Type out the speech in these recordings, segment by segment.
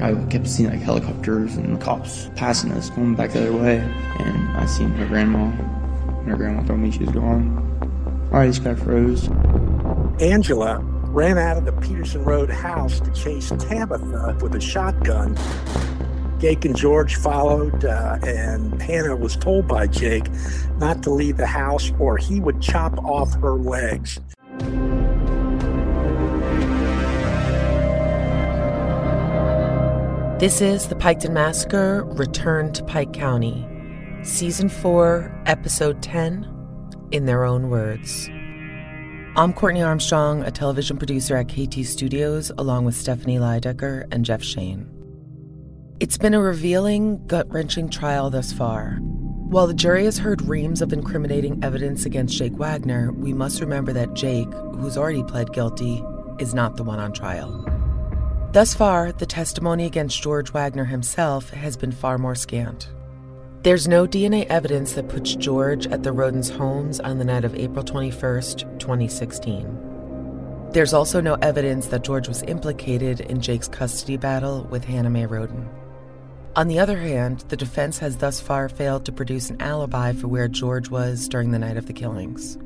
I kept seeing like helicopters and cops passing us going back the other way. And I seen her grandma. And her grandma told me she was gone. I just got froze. Angela ran out of the Peterson Road house to chase Tabitha with a shotgun. Jake and George followed, uh, and Hannah was told by Jake not to leave the house or he would chop off her legs. This is The Piketon Massacre Return to Pike County, Season 4, Episode 10 In Their Own Words. I'm Courtney Armstrong, a television producer at KT Studios, along with Stephanie Lydecker and Jeff Shane. It's been a revealing, gut wrenching trial thus far. While the jury has heard reams of incriminating evidence against Jake Wagner, we must remember that Jake, who's already pled guilty, is not the one on trial. Thus far, the testimony against George Wagner himself has been far more scant. There's no DNA evidence that puts George at the Rhodens' homes on the night of April 21st, 2016. There's also no evidence that George was implicated in Jake's custody battle with Hannah May Rhoden. On the other hand, the defense has thus far failed to produce an alibi for where George was during the night of the killings.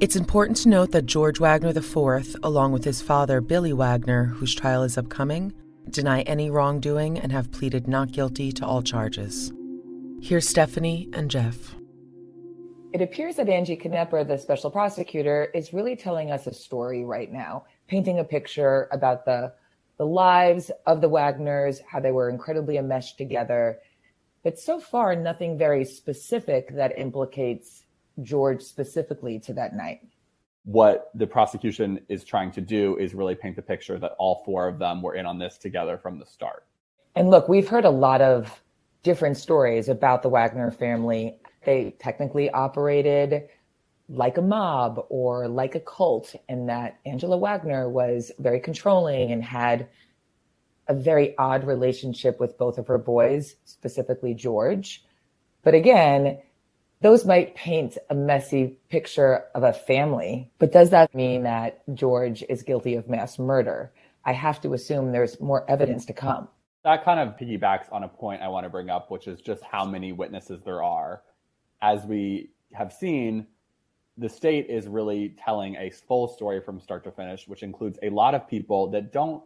It's important to note that George Wagner IV, along with his father, Billy Wagner, whose trial is upcoming, deny any wrongdoing and have pleaded not guilty to all charges. Here's Stephanie and Jeff. It appears that Angie Canepa, the special prosecutor, is really telling us a story right now, painting a picture about the, the lives of the Wagners, how they were incredibly enmeshed together. But so far, nothing very specific that implicates George specifically to that night? What the prosecution is trying to do is really paint the picture that all four of them were in on this together from the start. And look, we've heard a lot of different stories about the Wagner family. They technically operated like a mob or like a cult, and that Angela Wagner was very controlling and had a very odd relationship with both of her boys, specifically George. But again, Those might paint a messy picture of a family, but does that mean that George is guilty of mass murder? I have to assume there's more evidence to come. That kind of piggybacks on a point I want to bring up, which is just how many witnesses there are. As we have seen, the state is really telling a full story from start to finish, which includes a lot of people that don't,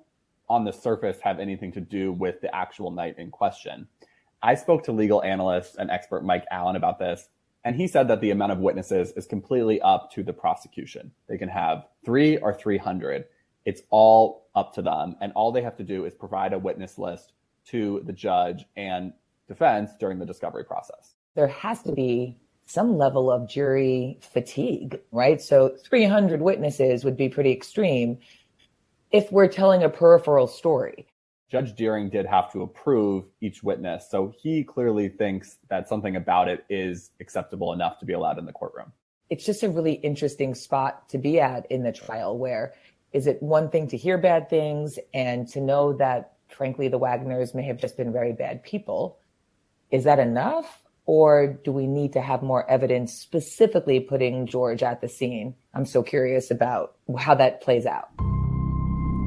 on the surface, have anything to do with the actual night in question. I spoke to legal analyst and expert Mike Allen about this, and he said that the amount of witnesses is completely up to the prosecution. They can have three or 300. It's all up to them. And all they have to do is provide a witness list to the judge and defense during the discovery process. There has to be some level of jury fatigue, right? So 300 witnesses would be pretty extreme if we're telling a peripheral story. Judge Deering did have to approve each witness. So he clearly thinks that something about it is acceptable enough to be allowed in the courtroom. It's just a really interesting spot to be at in the trial where is it one thing to hear bad things and to know that, frankly, the Wagners may have just been very bad people? Is that enough? Or do we need to have more evidence specifically putting George at the scene? I'm so curious about how that plays out.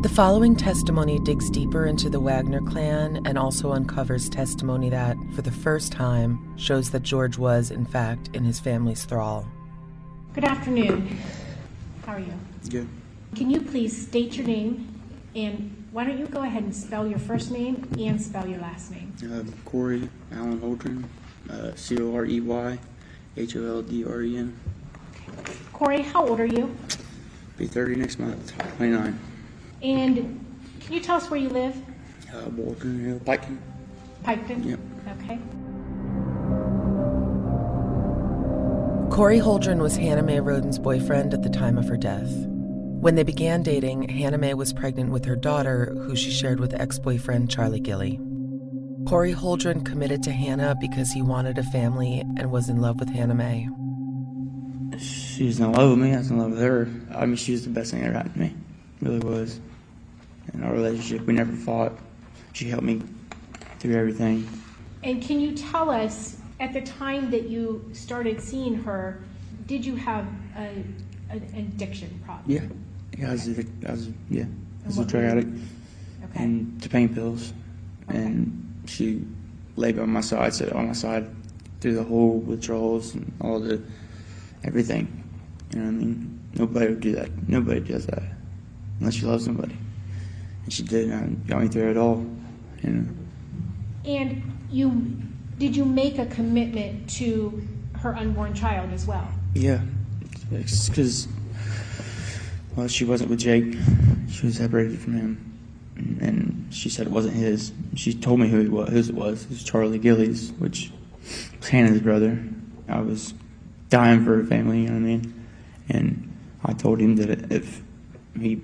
The following testimony digs deeper into the Wagner clan and also uncovers testimony that, for the first time, shows that George was, in fact, in his family's thrall. Good afternoon. How are you? Good. Can you please state your name and why don't you go ahead and spell your first name and spell your last name? Uh, Corey Allen Holdren, uh, C O R E Y H O L D R E N. Corey, how old are you? Be 30 next month, 29. And can you tell us where you live? Uh, Walton Hill, Piketon. Piketon? Yep. Okay. Corey Holdren was Hannah May Rhoden's boyfriend at the time of her death. When they began dating, Hannah May was pregnant with her daughter, who she shared with ex boyfriend Charlie Gilley. Corey Holdren committed to Hannah because he wanted a family and was in love with Hannah May. She was in love with me. I was in love with her. I mean, she was the best thing that ever happened to me. Really was. In our relationship, we never fought. She helped me through everything. And can you tell us, at the time that you started seeing her, did you have a, an addiction problem? Yeah. Yeah, I was, addic- I was yeah, I was a drug addict. Okay. And to pain pills. And she laid by my side, sat on my side through the whole withdrawals and all the everything. You know what I mean? Nobody would do that. Nobody does that unless you love somebody. And she did, and got me through it all. You know. And you did you make a commitment to her unborn child as well? Yeah, because well, she wasn't with Jake. She was separated from him, and she said it wasn't his. She told me who he was. Whose it was. It was Charlie Gillies, which was Hannah's brother. I was dying for a family. You know what I mean? And I told him that if he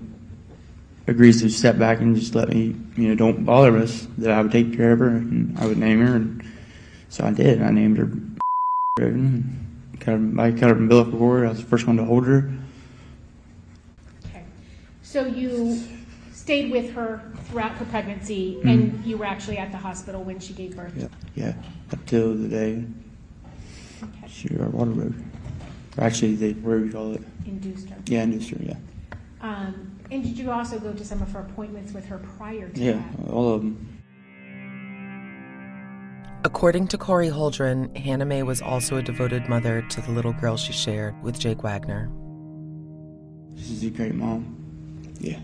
agrees to step back and just let me, you know, don't bother us, that I would take care of her and I would name her. And so I did. I named her. Rhoden. Cut her, I cut her umbilical cord. I was the first one to hold her. Okay. So you stayed with her throughout her pregnancy, Mhm. and you were actually at the hospital when she gave birth. Yeah, yeah. Up till the day she our water broke. Actually, they what do we call it? Induced her. Yeah, induced her. Yeah, Um, and did you also go to some of her appointments with her prior to yeah. that? All of them. According to Corey Holdren, Hannah May was also a devoted mother to the little girl she shared with Jake Wagner. She's a great mom. Yeah,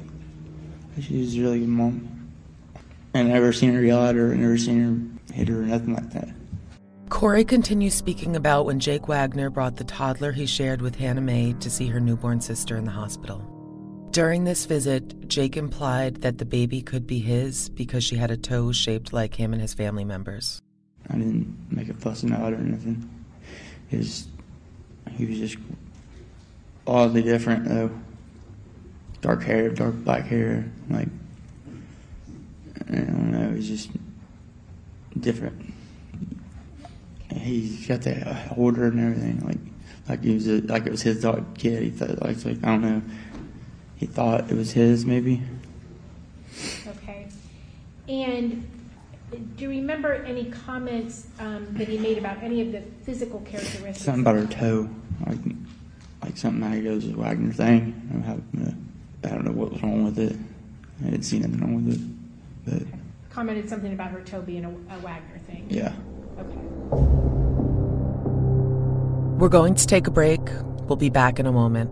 she's a really good mom. I never seen her yell at her. Never seen her hit her or nothing like that. Corey continues speaking about when Jake Wagner brought the toddler he shared with Hannah May to see her newborn sister in the hospital. During this visit, Jake implied that the baby could be his because she had a toe shaped like him and his family members. I didn't make a fuss about it or anything. His, he was just oddly different though. Dark hair, dark black hair, like I don't know. He's just different. He's got that order and everything, like like he was a, like it was his dog kid. He thought like, like I don't know. He thought it was his maybe. Okay. And Do you remember any comments um, that he made about any of the physical characteristics? Something about her toe, like like something I goes a Wagner thing. I, have, uh, I don't know what was wrong with it. I didn't see nothing wrong with it, but Commented something about her toe being a, a Wagner thing. yeah. Okay. We're going to take a break. We'll be back in a moment.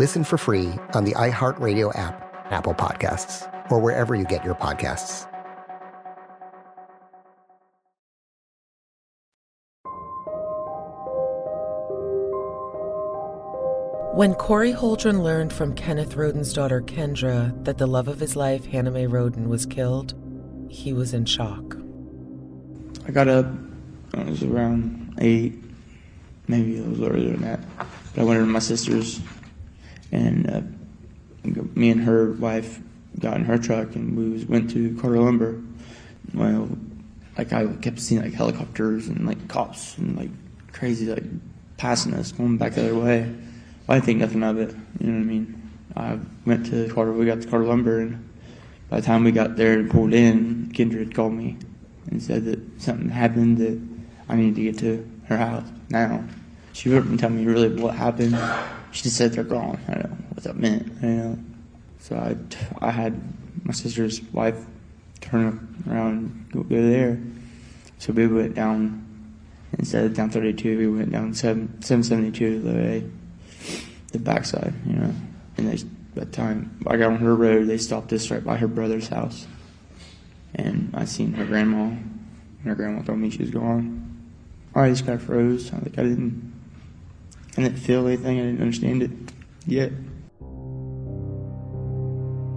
Listen for free on the iHeartRadio app, Apple Podcasts, or wherever you get your podcasts. When Corey Holdren learned from Kenneth Rhoden's daughter Kendra that the love of his life, Hannah May Rhoden, was killed, he was in shock. I got up. It was around eight, maybe a little earlier than that. But I went over to my sister's, and uh, me and her wife got in her truck, and we was, went to Carter Lumber. Well, like I kept seeing like helicopters and like cops and like crazy like passing us going back the other way. Well, I think nothing of it. You know what I mean? I went to Carter. We got to Carter Lumber, and by the time we got there and pulled in, Kendra had called me and said that something happened that I needed to get to her house now. She wouldn't tell me really what happened. She just said they're gone. I don't know what that meant. You know. So I, I had my sister's wife turn around and go, go there. So we went down instead of down 32, we went down 7, 772 the the backside, you know. And they, that time I got on her road, they stopped us right by her brother's house. And I seen her grandma, and her grandma told me she was gone. I just kind of froze. I think I didn't, I didn't feel anything. I didn't understand it yet.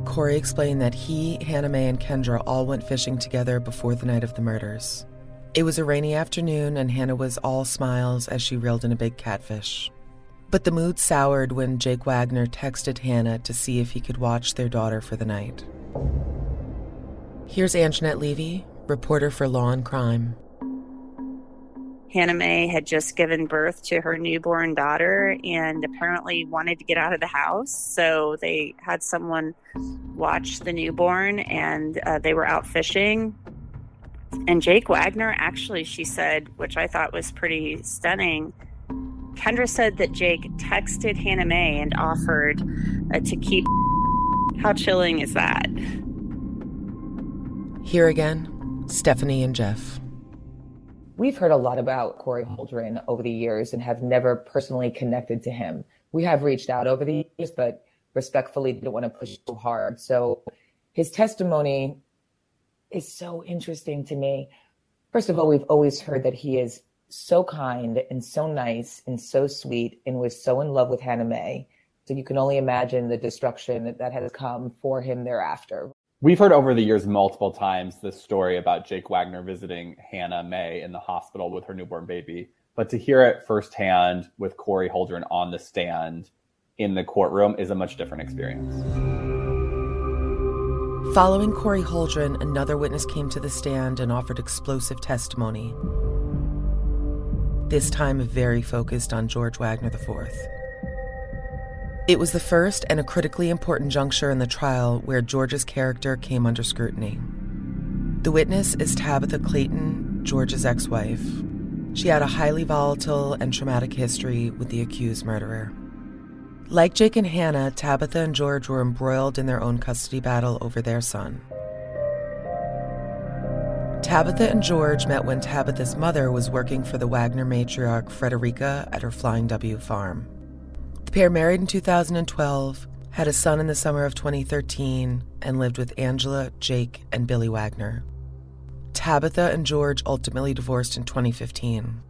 Corey explained that he, Hannah Mae, and Kendra all went fishing together before the night of the murders. It was a rainy afternoon, and Hannah was all smiles as she reeled in a big catfish. But the mood soured when Jake Wagner texted Hannah to see if he could watch their daughter for the night. Here's Anjanette Levy, reporter for Law and Crime. Hannah May had just given birth to her newborn daughter and apparently wanted to get out of the house. So they had someone watch the newborn and uh, they were out fishing. And Jake Wagner, actually, she said, which I thought was pretty stunning. Kendra said that Jake texted Hannah May and offered uh, to keep. How chilling is that? Here again, Stephanie and Jeff. We've heard a lot about Corey Holdren over the years and have never personally connected to him. We have reached out over the years, but respectfully didn't want to push too hard. So his testimony is so interesting to me. First of all, we've always heard that he is so kind and so nice and so sweet and was so in love with Hannah May. So you can only imagine the destruction that has come for him thereafter. We've heard over the years multiple times this story about Jake Wagner visiting Hannah May in the hospital with her newborn baby. But to hear it firsthand with Corey Holdren on the stand in the courtroom is a much different experience. Following Corey Holdren, another witness came to the stand and offered explosive testimony. This time, very focused on George Wagner IV. It was the first and a critically important juncture in the trial where George's character came under scrutiny. The witness is Tabitha Claytor, George's ex wife. She had a highly volatile and traumatic history with the accused murderer. Like Jake and Hannah, Tabitha and George were embroiled in their own custody battle over their son. Tabitha and George met when Tabitha's mother was working for the Wagner matriarch Fredericka at her Flying W farm. Pair married in 2012, had a son in the summer of 2013, and lived with Angela, Jake, and Billy Wagner. Tabitha and George ultimately divorced in 2015.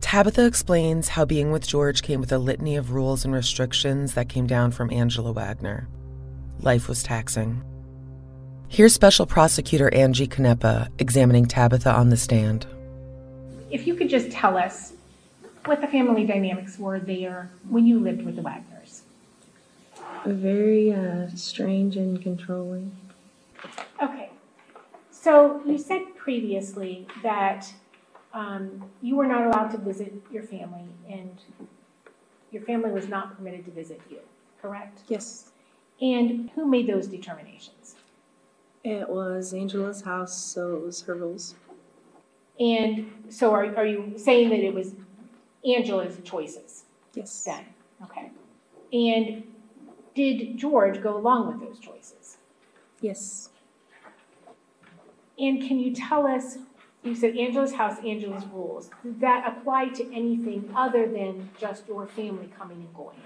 Tabitha explains how being with George came with a litany of rules and restrictions that came down from Angela Wagner. Life was taxing. Here's Special Prosecutor Angie Canepa examining Tabitha on the stand. If you could just tell us what the family dynamics were there when you lived with the Wagners. Very uh, strange and controlling. Okay. So you said previously that um, you were not allowed to visit your family and your family was not permitted to visit you, correct? Yes. And who made those determinations? It was Angela's house, so it was her rules. And so are, are you saying that it was Angela's choices Yes. then? Okay. And did George go along with those choices? Yes. And can you tell us, you said Angela's house, Angela's rules. Does that apply to anything other than just your family coming and going?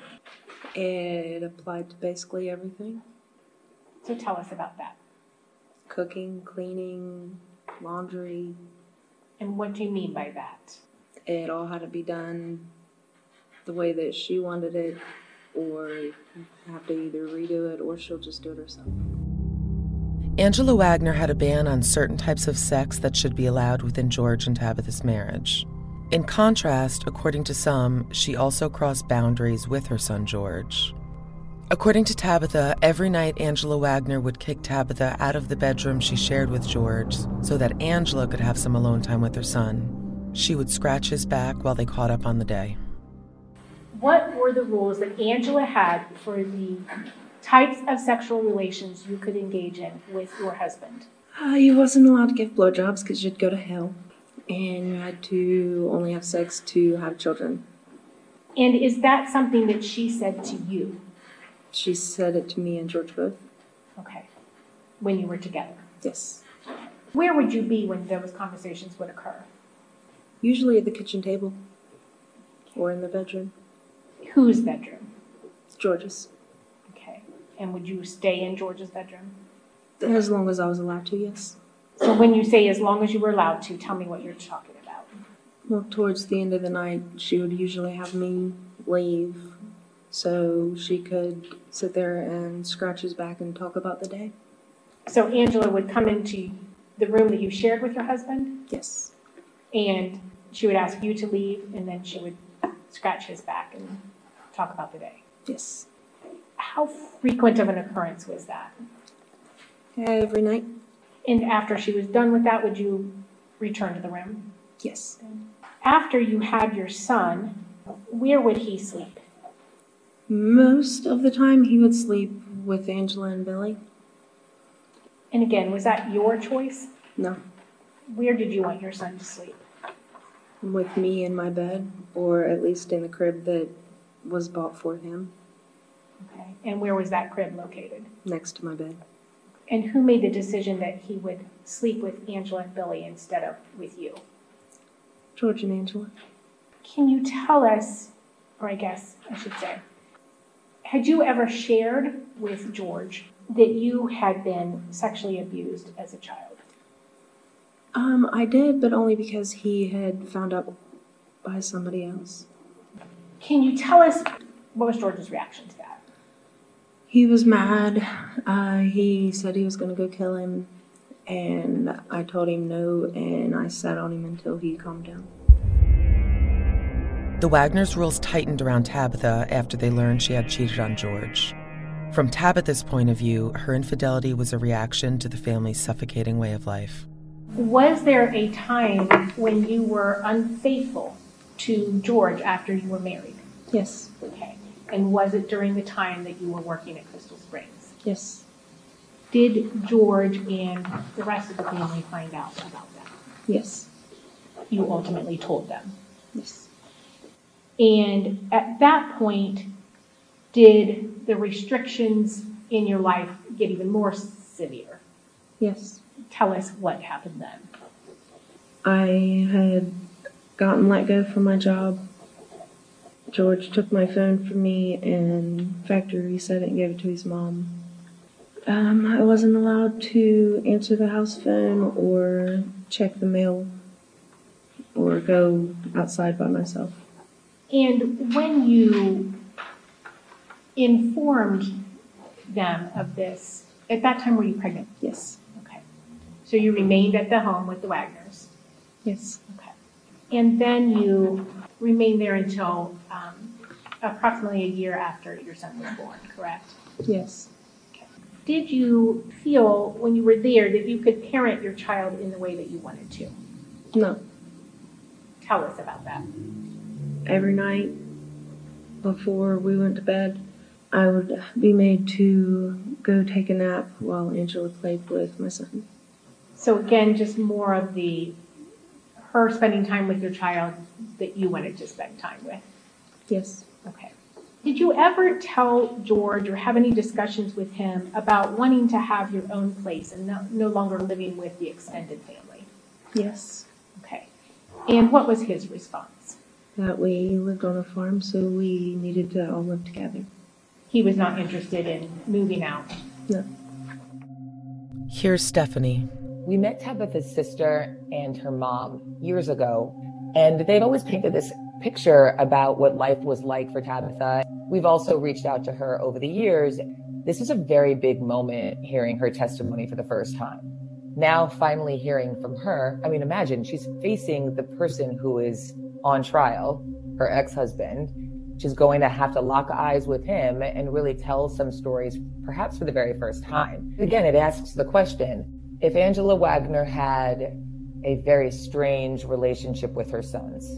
It applied to basically everything So tell us about that. cooking, cleaning, laundry. And what do you mean by that? It all had to be done the way that she wanted it, or have to either redo it or she'll just do it herself. Angela Wagner had a ban on certain types of sex that should be allowed within George and Tabitha's marriage. In contrast, according to some, she also crossed boundaries with her son George. According to Tabitha, every night Angela Wagner would kick Tabitha out of the bedroom she shared with George so that Angela could have some alone time with her son. She would scratch his back while they caught up on the day. What were the rules that Angela had for the types of sexual relations you could engage in with your husband? Uh, you wasn't allowed to give blowjobs because you'd go to hell. And you had to only have sex to have children. And is that something that she said to you? She said it to me and George both. Okay. When you were together? Yes. Where would you be when those conversations would occur? Usually at the kitchen table or in the bedroom. Whose bedroom? It's George's. Okay. And would you stay in George's bedroom? As long as I was allowed to, yes. So when you say as long as you were allowed to, tell me what you're talking about. Well, towards the end of the night, she would usually have me leave so she could sit there and scratch his back and talk about the day. So Angela would come into the room that you shared with your husband? Yes. And she would ask you to leave, and then she would scratch his back and talk about the day? Yes. How frequent of an occurrence was that? Every night. And after she was done with that, would you return to the room? Yes. After you had your son, where would he sleep? Most of the time, he would sleep with Angela and Billy. And again, was that your choice? No. Where did you want your son to sleep? With me in my bed, or at least in the crib that was bought for him, Okay. And where was that crib located? next to my bed. And who made the decision that he would sleep with Angela and Billy instead of with you? George and Angela. Can you tell us, or I guess I should say, had you ever shared with George that you had been sexually abused as a child? Um, I did, but only because he had found out by somebody else. Can you tell us what was George's reaction to that? He was mad. Uh, he said he was going to go kill him, and I told him no, and I sat on him until he calmed down. The Wagner's rules tightened around Tabitha after they learned she had cheated on George. From Tabitha's point of view, her infidelity was a reaction to the family's suffocating way of life. Was there a time when you were unfaithful to George after you were married? Yes. Okay. And was it during the time that you were working at Crystal Springs? Yes. Did George and the rest of the family find out about that? Yes. You ultimately told them. Yes. And at that point, did the restrictions in your life get even more severe? Yes. Tell us what happened then. I had gotten let go from my job. George took my phone from me and factory reset it and gave it to his mom. Um, I wasn't allowed to answer the house phone or check the mail or go outside by myself. And when you informed them of this, at that time were you pregnant? Yes. So you remained at the home with the Wagners? Yes. Okay. And then you remained there until um, approximately a year after your son was born, correct? Yes. Okay. Did you feel when you were there that you could parent your child in the way that you wanted to? No. Tell us about that. Every night before we went to bed, I would be made to go take a nap while Angela played with my son. So again, just more of the her spending time with your child that you wanted to spend time with. Yes. Okay. Did you ever tell George or have any discussions with him about wanting to have your own place and no, no longer living with the extended family? Yes. Okay. And what was his response? That we lived on a farm, so we needed to all live together. He was not interested in moving out. No. Here's Stephanie. We met Tabitha's sister and her mom years ago, and they've always painted this picture about what life was like for Tabitha. We've also reached out to her over the years. This is a very big moment hearing her testimony for the first time. Now, finally hearing from her, I mean, imagine she's facing the person who is on trial, her ex husband. She's going to have to lock eyes with him and really tell some stories, perhaps for the very first time. Again, it asks the question if Angela Wagner had a very strange relationship with her sons,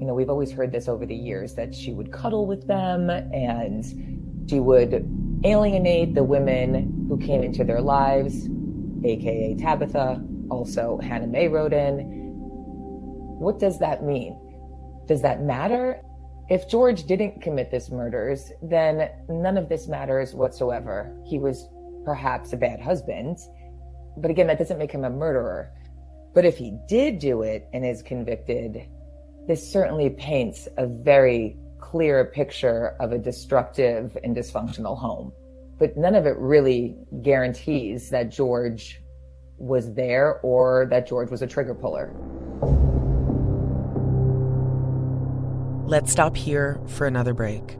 you know, we've always heard this over the years that she would cuddle with them and she would alienate the women who came into their lives, aka Tabitha. Also, Hannah May Rhoden. What does that mean? Does that matter? If George didn't commit this murders, then none of this matters whatsoever. He was perhaps a bad husband, but again, that doesn't make him a murderer. But if he did do it and is convicted, this certainly paints a very clear picture of a destructive and dysfunctional home. But none of it really guarantees that George was there or that George was a trigger puller. Let's stop here for another break.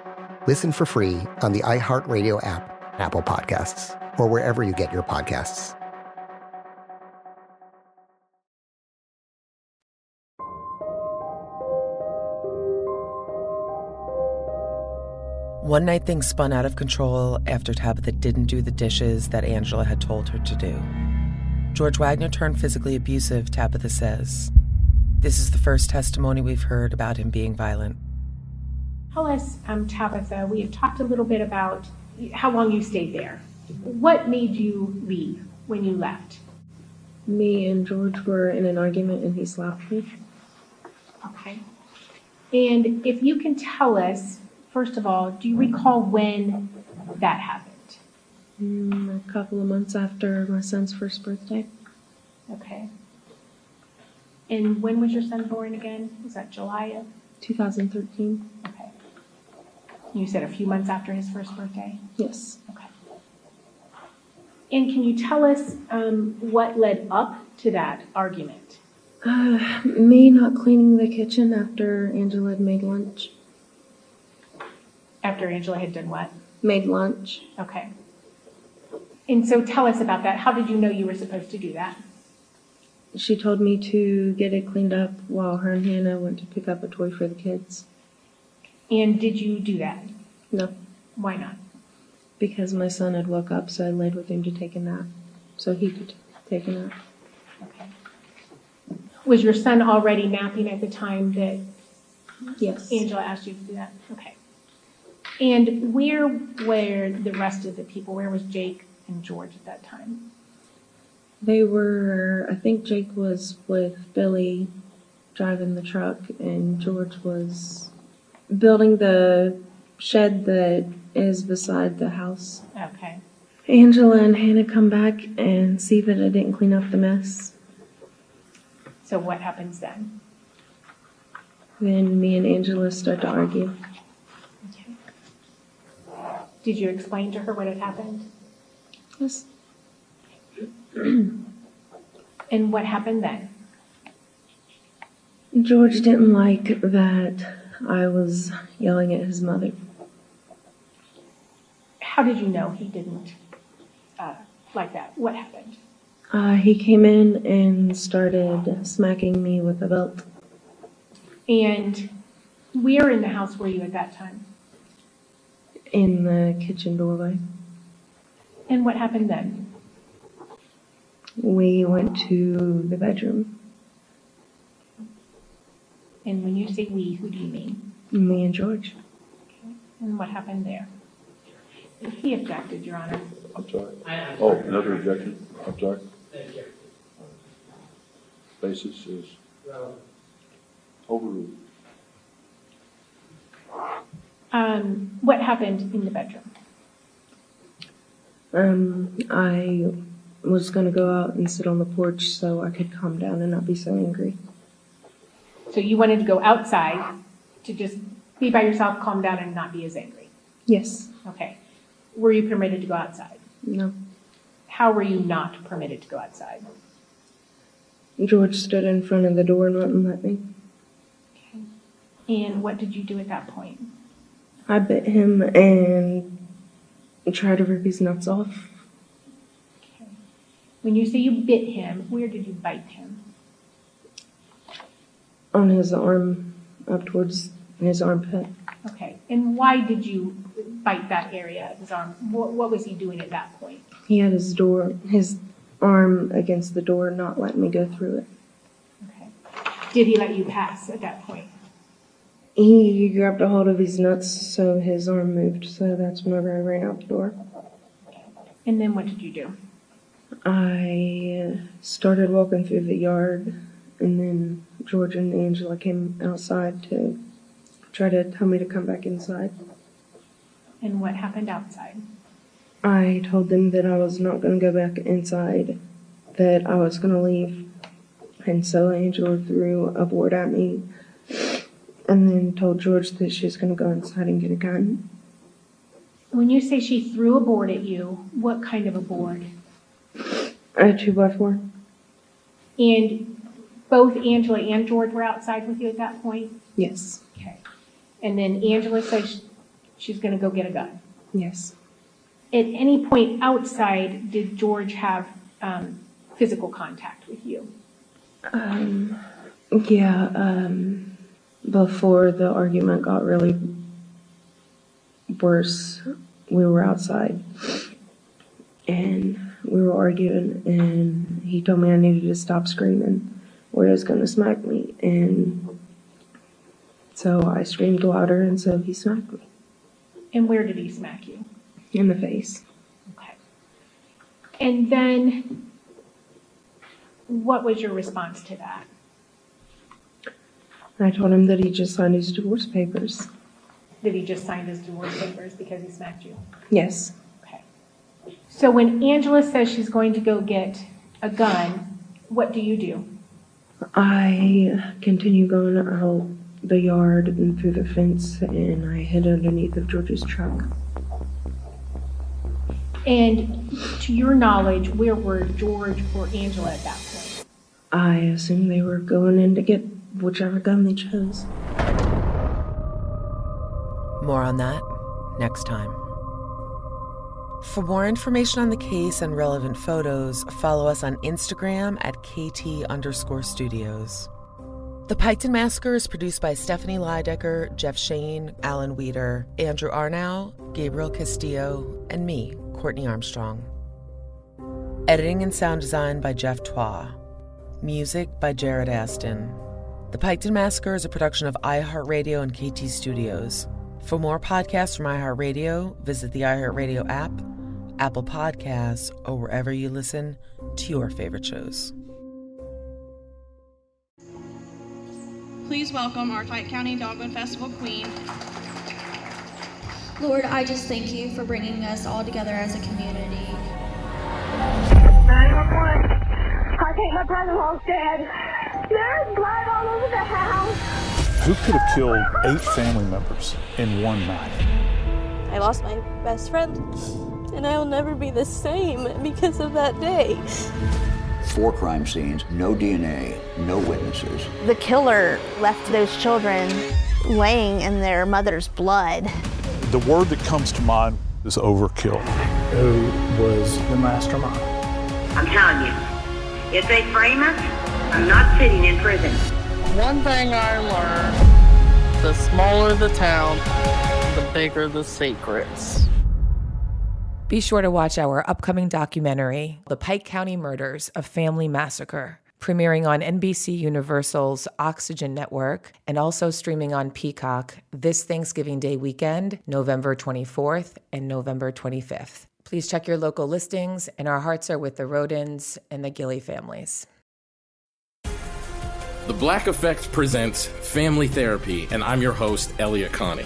Listen for free on the iHeartRadio app, Apple Podcasts, or wherever you get your podcasts. One night things spun out of control after Tabitha didn't do the dishes that Angela had told her to do. George Wagner turned physically abusive, Tabitha says. This is the first testimony we've heard about him being violent. Tell us, um, Tabitha, we have talked a little bit about how long you stayed there. What made you leave when you left? Me and George were in an argument and he slapped me. Okay. And if you can tell us, first of all, do you recall when that happened? Mm, a couple of months after my son's first birthday. Okay. And when was your son born again? Was that July of? 2013. Okay. You said a few months after his first birthday? Yes. Okay. And can you tell us um, what led up to that argument? Uh, me not cleaning the kitchen after Angela had made lunch. After Angela had done what? Made lunch. Okay. And so tell us about that. How did you know you were supposed to do that? She told me to get it cleaned up while her and Hannah went to pick up a toy for the kids. And did you do that? No, Why not? because my son had woke up, so I laid with him to take a nap, so he could take a nap. Okay. Was your son already napping at the time that Yes. Angela asked you to do that? Okay. And where were the rest of the people? Where was Jake and George at that time? They were, I think Jake was with Billy driving the truck, and George was Building the shed that is beside the house. Okay. Angela and Hannah come back and see that I didn't clean up the mess. So what happens then? Then me and Angela start to argue. Okay. Did you explain to her what had happened? Yes. And what happened then? George didn't like that I was yelling at his mother. How did you know he didn't uh, like that? What happened? Uh, he came in and started smacking me with a belt. And where in the house were you at that time? in the kitchen doorway. And what happened then? We went to the bedroom. And when you say we, who do you mean? Me and George. Okay. And what happened there? He objected, Your Honor. I'm sorry. Oh, another objection? I'm sorry. Basis is overruled. Um, what happened in the bedroom? Um, I was gonna go out and sit on the porch so I could calm down and not be so angry. So you wanted to go outside to just be by yourself, calm down, and not be as angry? Yes. Okay. Were you permitted to go outside? No. How were you not permitted to go outside? George stood in front of the door and wouldn't let me. Okay. And what did you do at that point? I bit him and tried to rip his nuts off. Okay. When you say you bit him, where did you bite him? On his arm, up towards his armpit. Okay. And why did you bite that area of his arm? What, what was he doing at that point? He had his door, his arm against the door, not letting me go through it. Okay. Did he let you pass at that point? He grabbed a hold of his nuts so his arm moved, so that's whenever I ran out the door. And then what did you do? I started walking through the yard, and then George and Angela came outside to try to tell me to come back inside. And what happened outside? I told them that I was not going to go back inside, that I was going to leave. And so Angela threw a board at me and then told George that she was going to go inside and get a gun. When you say she threw a board at you, what kind of a board? A two by four. And both Angela and George were outside with you at that point? Yes. Okay. And then Angela says she's going to go get a gun. Yes. At any point outside, did George have um, physical contact with you? Um, yeah, um, before the argument got really worse, we were outside and we were arguing, and he told me I needed to stop screaming or he was going to smack me. And so I screamed louder, and so he smacked me And where did he smack you? in the face. Okay. And then, what was your response to that? I told him that he just signed his divorce papers. That he just signed his divorce papers because he smacked you? Yes. Okay. So when Angela says she's going to go get a gun, what do you do? I continue going out the yard and through the fence, and I hid underneath of George's truck. And to your knowledge, where were George or Angela at that point? I assume they were going in to get whichever gun they chose. More on that next time. For more information on the case and relevant photos, follow us on Instagram at KT underscore studios. The Piketon Massacre is produced by Stephanie Lydecker, Jeff Shane, Alan Weeder, Andrew Arnow, Gabriel Castillo, and me, Courtney Armstrong. Editing and sound design by Jeff Twa. Music by Jared Aston. The Piketon Massacre is a production of iHeartRadio and KT Studios. For more podcasts from iHeartRadio, visit the iHeartRadio app, Apple Podcasts, or wherever you listen to your favorite shows. Please welcome our Pike County Dogwood Festival queen. Lord, I just thank you for bringing us all together as a community. I think my brother-in-law's dead. There's blood all over the house. Who could have killed eight family members in one night? I lost my best friend, and I'll never be the same because of that day. Four crime scenes, no DNA, no witnesses. The killer left those children laying in their mother's blood. The word that comes to mind is overkill. Who was the mastermind? I'm telling you, if they frame us, I'm not sitting in prison. One thing I learned the smaller the town, the bigger the secrets. Be sure to watch our upcoming documentary, The Pike County Murders A Family Massacre, premiering on NBC Universal's Oxygen Network and also streaming on Peacock this Thanksgiving Day weekend, November 24th and November 25th. Please check your local listings, and our hearts are with the Rhodens and the Gilley families. The Black Effect presents Family Therapy, and I'm your host, Elliot Connie.